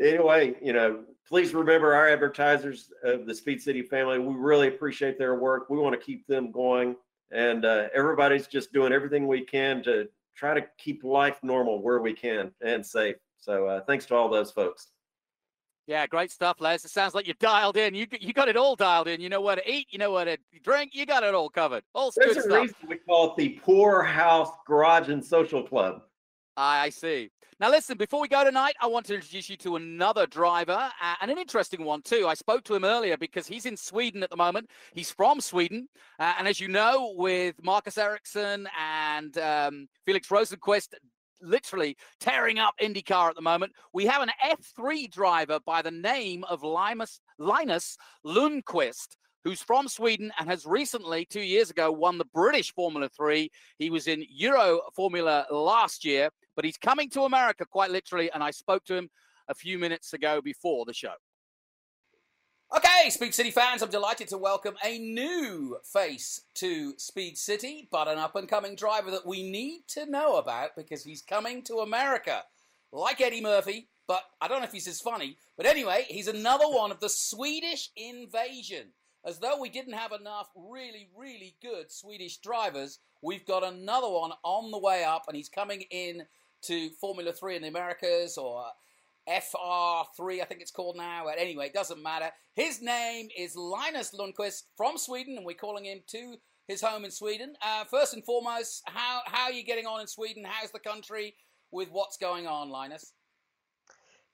Speaker 4: anyway, you know, please remember our advertisers of the Speed City family. We really appreciate their work. We want to keep them going, and uh, everybody's just doing everything we can to try to keep life normal where we can and safe. So uh, thanks to all those folks.
Speaker 3: Yeah, great stuff, Les. It sounds like you're dialed in. You you got it all dialed in. You know what to eat. You know what to drink. You got it all covered. All
Speaker 4: There's
Speaker 3: good
Speaker 4: a
Speaker 3: stuff.
Speaker 4: reason we call it the Poor House Garage and Social Club.
Speaker 3: I I see. Now, listen, before we go tonight, I want to introduce you to another driver uh, and an interesting one, too. I spoke to him earlier because he's in Sweden at the moment. He's from Sweden. Uh, and as you know, with Marcus Ericsson and um, Felix Rosenqvist literally tearing up IndyCar at the moment, we have an F3 driver by the name of Linus, Linus Lundqvist who's from Sweden and has recently, two years ago, won the British Formula 3. He was in Euro Formula last year, but he's coming to America quite literally. And I spoke to him a few minutes ago before the show. Okay, Speed City fans, I'm delighted to welcome a new face to Speed City, but an up and coming driver that we need to know about because he's coming to America. Like Eddie Murphy, but I don't know if he's as funny. But anyway, he's another one of the Swedish invasion. As though we didn't have enough really, really good Swedish drivers, we've got another one on the way up, and he's coming in to Formula 3 in the Americas or FR3, I think it's called now. But anyway, it doesn't matter. His name is Linus Lundqvist from Sweden, and we're calling him to his home in Sweden. Uh, first and foremost, how, how are you getting on in Sweden? How's the country with what's going on, Linus?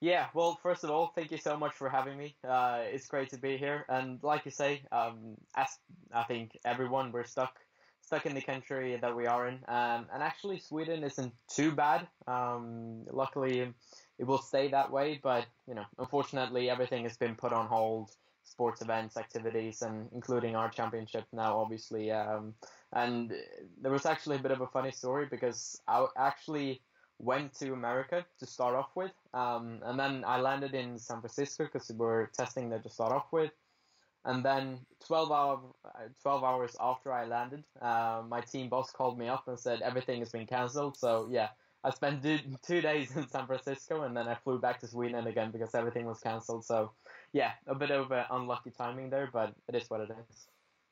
Speaker 14: Yeah, well, first of all, thank you so much for having me. Uh, it's great to be here, and like you say, um, as I think everyone, we're stuck stuck in the country that we are in, um, and actually Sweden isn't too bad. Um, luckily, it will stay that way, but you know, unfortunately, everything has been put on hold. Sports events, activities, and including our championship now, obviously. Um, and there was actually a bit of a funny story because I actually went to America to start off with, um, and then I landed in San Francisco because we were testing there to start off with. And then 12, hour, 12 hours after I landed, uh, my team boss called me up and said everything has been cancelled. So yeah, I spent two, two days in San Francisco and then I flew back to Sweden again because everything was cancelled. So yeah, a bit of uh, unlucky timing there, but it is what it is.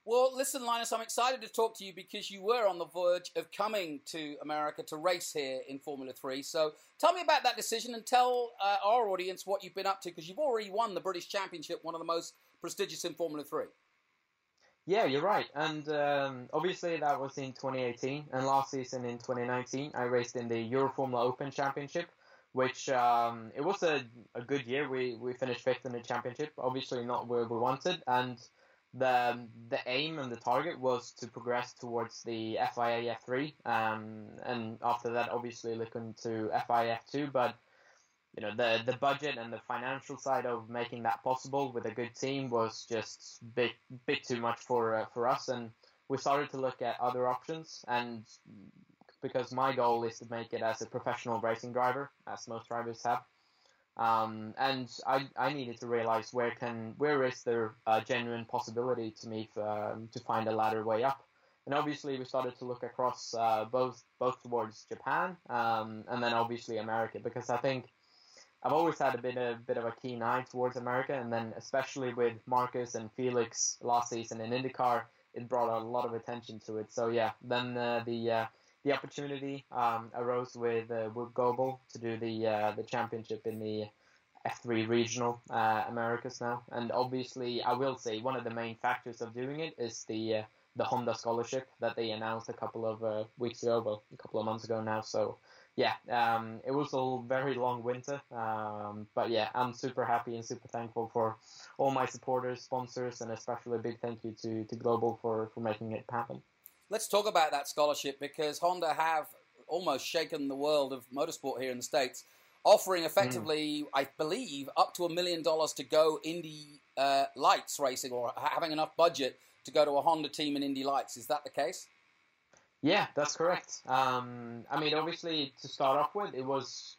Speaker 3: Well, listen, Linus, I'm excited to talk to you because you were on the verge of coming to America to race here in Formula 3. So tell me about that decision and tell uh, our audience what you've been up to because you've already won the British Championship, one of the most prestigious in Formula 3.
Speaker 14: Yeah, you're right. And um, obviously, that was in 2018. And last season in 2019, I raced in the Euro Formula Open Championship, which um, it was a, a good year. We, we finished fifth in the championship, obviously not where we wanted. And the the aim and the target was to progress towards the FIA F3, um, and after that, obviously looking to FIA F2. But you know, the the budget and the financial side of making that possible with a good team was just bit bit too much for uh, for us, and we started to look at other options. And because my goal is to make it as a professional racing driver, as most drivers have. Um, and I, I needed to realize where can where is there a genuine possibility to me um, to find a ladder way up, and obviously we started to look across uh, both both towards Japan um, and then obviously America because I think I've always had a bit a bit of a keen eye towards America, and then especially with Marcus and Felix last season in IndyCar, it brought a lot of attention to it. So yeah, then uh, the uh, the opportunity um, arose with uh, with Global to do the uh, the championship in the F3 regional uh, Americas now, and obviously I will say one of the main factors of doing it is the uh, the Honda scholarship that they announced a couple of uh, weeks ago, well a couple of months ago now. So yeah, um, it was a very long winter, um, but yeah, I'm super happy and super thankful for all my supporters, sponsors, and especially a big thank you to, to Global for, for making it happen.
Speaker 3: Let's talk about that scholarship because Honda have almost shaken the world of motorsport here in the States, offering effectively, mm. I believe, up to a million dollars to go Indy uh, Lights racing or having enough budget to go to a Honda team in Indy Lights. Is that the case?
Speaker 14: Yeah, that's correct. Um, I mean, obviously, to start off with, it was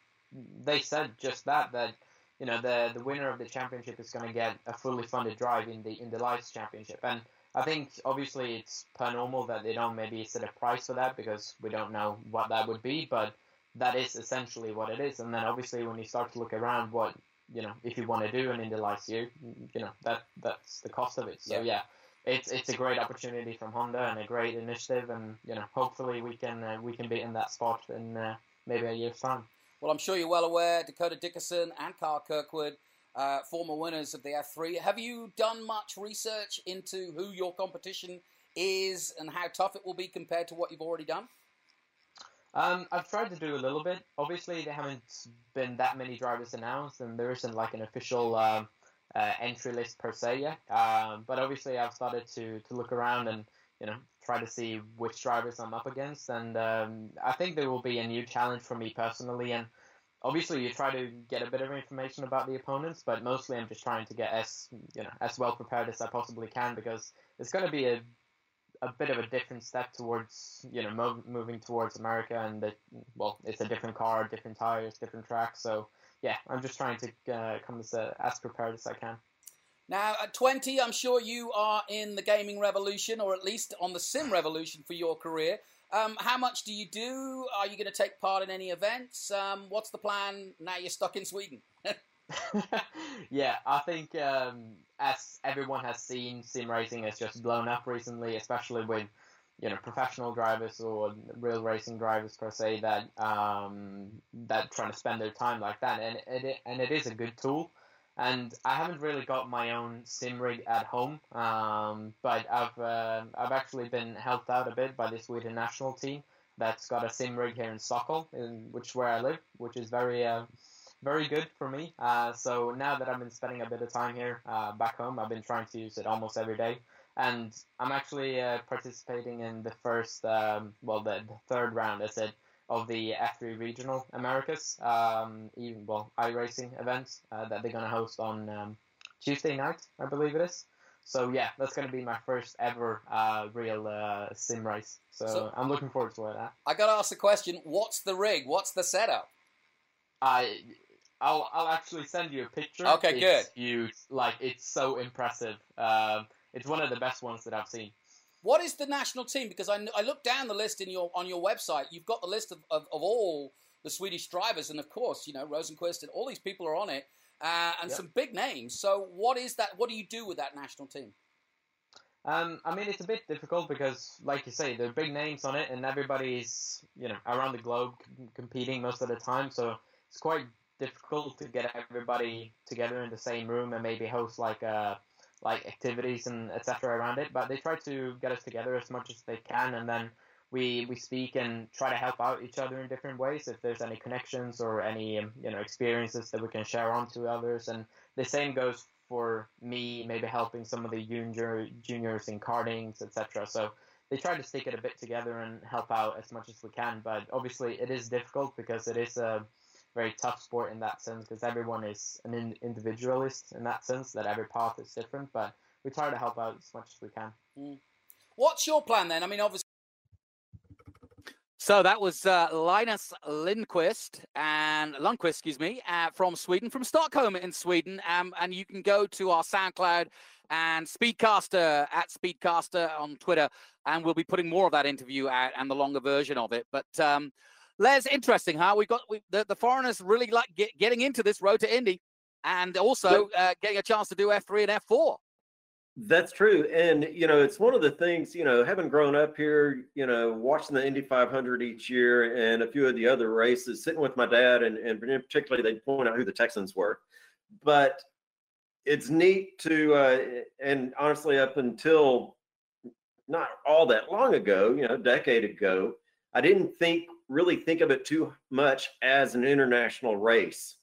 Speaker 14: they said just that that you know the the winner of the championship is going to get a fully funded drive in the in the Lights Championship, and I think obviously it's per normal that they don't maybe set a price for that because we don't know what that would be, but that is essentially what it is. And then obviously when you start to look around what you know if you want to do an Indy Lights year, you know that that's the cost of it. So yeah. yeah it's it's a great opportunity from Honda and a great initiative, and you know hopefully we can uh, we can be in that spot in uh, maybe a year's time.
Speaker 3: Well, I'm sure you're well aware Dakota Dickerson and Kyle Kirkwood uh, former winners of the F3. Have you done much research into who your competition is and how tough it will be compared to what you've already done?
Speaker 14: Um, I've tried to do a little bit. Obviously, there haven't been that many drivers announced, and there isn't like an official um, uh, entry list per se yet. Um, but obviously, I've started to to look around and you know try to see which drivers I'm up against, and um, I think there will be a new challenge for me personally. And obviously, you try to get a bit of information about the opponents, but mostly I'm just trying to get as you know as well prepared as I possibly can because it's going to be a a bit of a different step towards you know mo- moving towards America, and the, well, it's a different car, different tires, different tracks. So yeah, I'm just trying to uh, come as uh, as prepared as I can.
Speaker 3: Now, at 20, I'm sure you are in the gaming revolution, or at least on the sim revolution for your career. Um, how much do you do? Are you going to take part in any events? Um, what's the plan now you're stuck in Sweden?
Speaker 14: yeah, I think um, as everyone has seen, sim racing has just blown up recently, especially with you know professional drivers or real racing drivers per se that um, that trying to spend their time like that, and it and it is a good tool. And I haven't really got my own sim rig at home, um, but I've uh, I've actually been helped out a bit by the Sweden national team that's got a sim rig here in Stockholm, in which where I live, which is very uh, very good for me. Uh, so now that I've been spending a bit of time here uh, back home, I've been trying to use it almost every day. And I'm actually uh, participating in the first, um, well, the, the, third round, I said, of the F3 Regional Americas, um, even, well, iRacing events uh, that they're going to host on um, Tuesday night, I believe it is. So yeah, that's going to be my first ever uh, real uh, sim race. So, so, I'm looking forward to that.
Speaker 3: I got to ask the question: What's the rig? What's the setup?
Speaker 14: I I'll I'll actually send you a picture.
Speaker 3: Okay,
Speaker 14: it's
Speaker 3: good.
Speaker 14: Huge, like it's so impressive. Um, it's one of the best ones that I've seen.
Speaker 3: What is the national team? Because I, I looked down the list in your on your website. You've got the list of, of, of all the Swedish drivers, and of course, you know Rosenqvist and all these people are on it, uh, and yep. some big names. So, what is that? What do you do with that national team?
Speaker 14: Um, I mean, it's a bit difficult because, like you say, there are big names on it, and everybody's you know around the globe competing most of the time. So it's quite difficult to get everybody together in the same room and maybe host like uh like activities and etc around it but they try to get us together as much as they can and then we we speak and try to help out each other in different ways if there's any connections or any um, you know experiences that we can share on to others. And the same goes for me maybe helping some of the junior juniors in kartings etc so they try to stick it a bit together and help out as much as we can but obviously it is difficult because it is a very tough sport in that sense because everyone is an in- individualist in that sense that every path is different but we try to help out as much as we can
Speaker 3: mm. what's your plan then i mean obviously so that was uh, Linus Lindquist and Lundqvist, excuse me, uh, from Sweden, from Stockholm in Sweden. Um, and you can go to our SoundCloud and Speedcaster at Speedcaster on Twitter, and we'll be putting more of that interview out and the longer version of it. But um, Les, interesting, huh? We've got we, the, the foreigners really like get, getting into this road to Indy and also uh, getting a chance to do F3 and F4.
Speaker 4: That's true. And, you know, it's one of the things, you know, having grown up here, you know, watching the Indy 500 each year and a few of the other races, sitting with my dad, and, and particularly they'd point out who the Texans were. But it's neat to, uh, and honestly, up until not all that long ago, you know, a decade ago, I didn't think really think of it too much as an international race.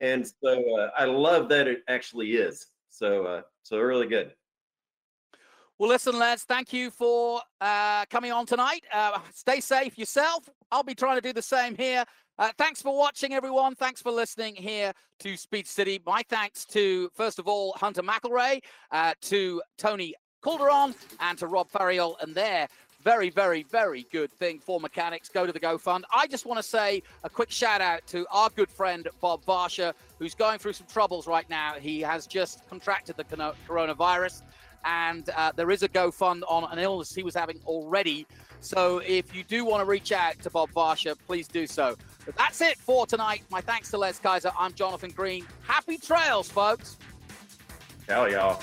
Speaker 4: And so uh, I love that it actually is. So, uh, so really good.
Speaker 3: Well, listen, lads, thank you for uh, coming on tonight. Uh, stay safe yourself. I'll be trying to do the same here. Uh, thanks for watching, everyone. Thanks for listening here to Speed City. My thanks to, first of all, Hunter McElrea, uh, to Tony Calderon, and to Rob Ferriol and their very, very, very good thing for mechanics. Go to the GoFund. I just want to say a quick shout out to our good friend Bob Varsha, who's going through some troubles right now. He has just contracted the coronavirus, and uh, there is a GoFund on an illness he was having already. So if you do want to reach out to Bob Varsha, please do so. But that's it for tonight. My thanks to Les Kaiser. I'm Jonathan Green. Happy trails, folks.
Speaker 4: Hell, y'all.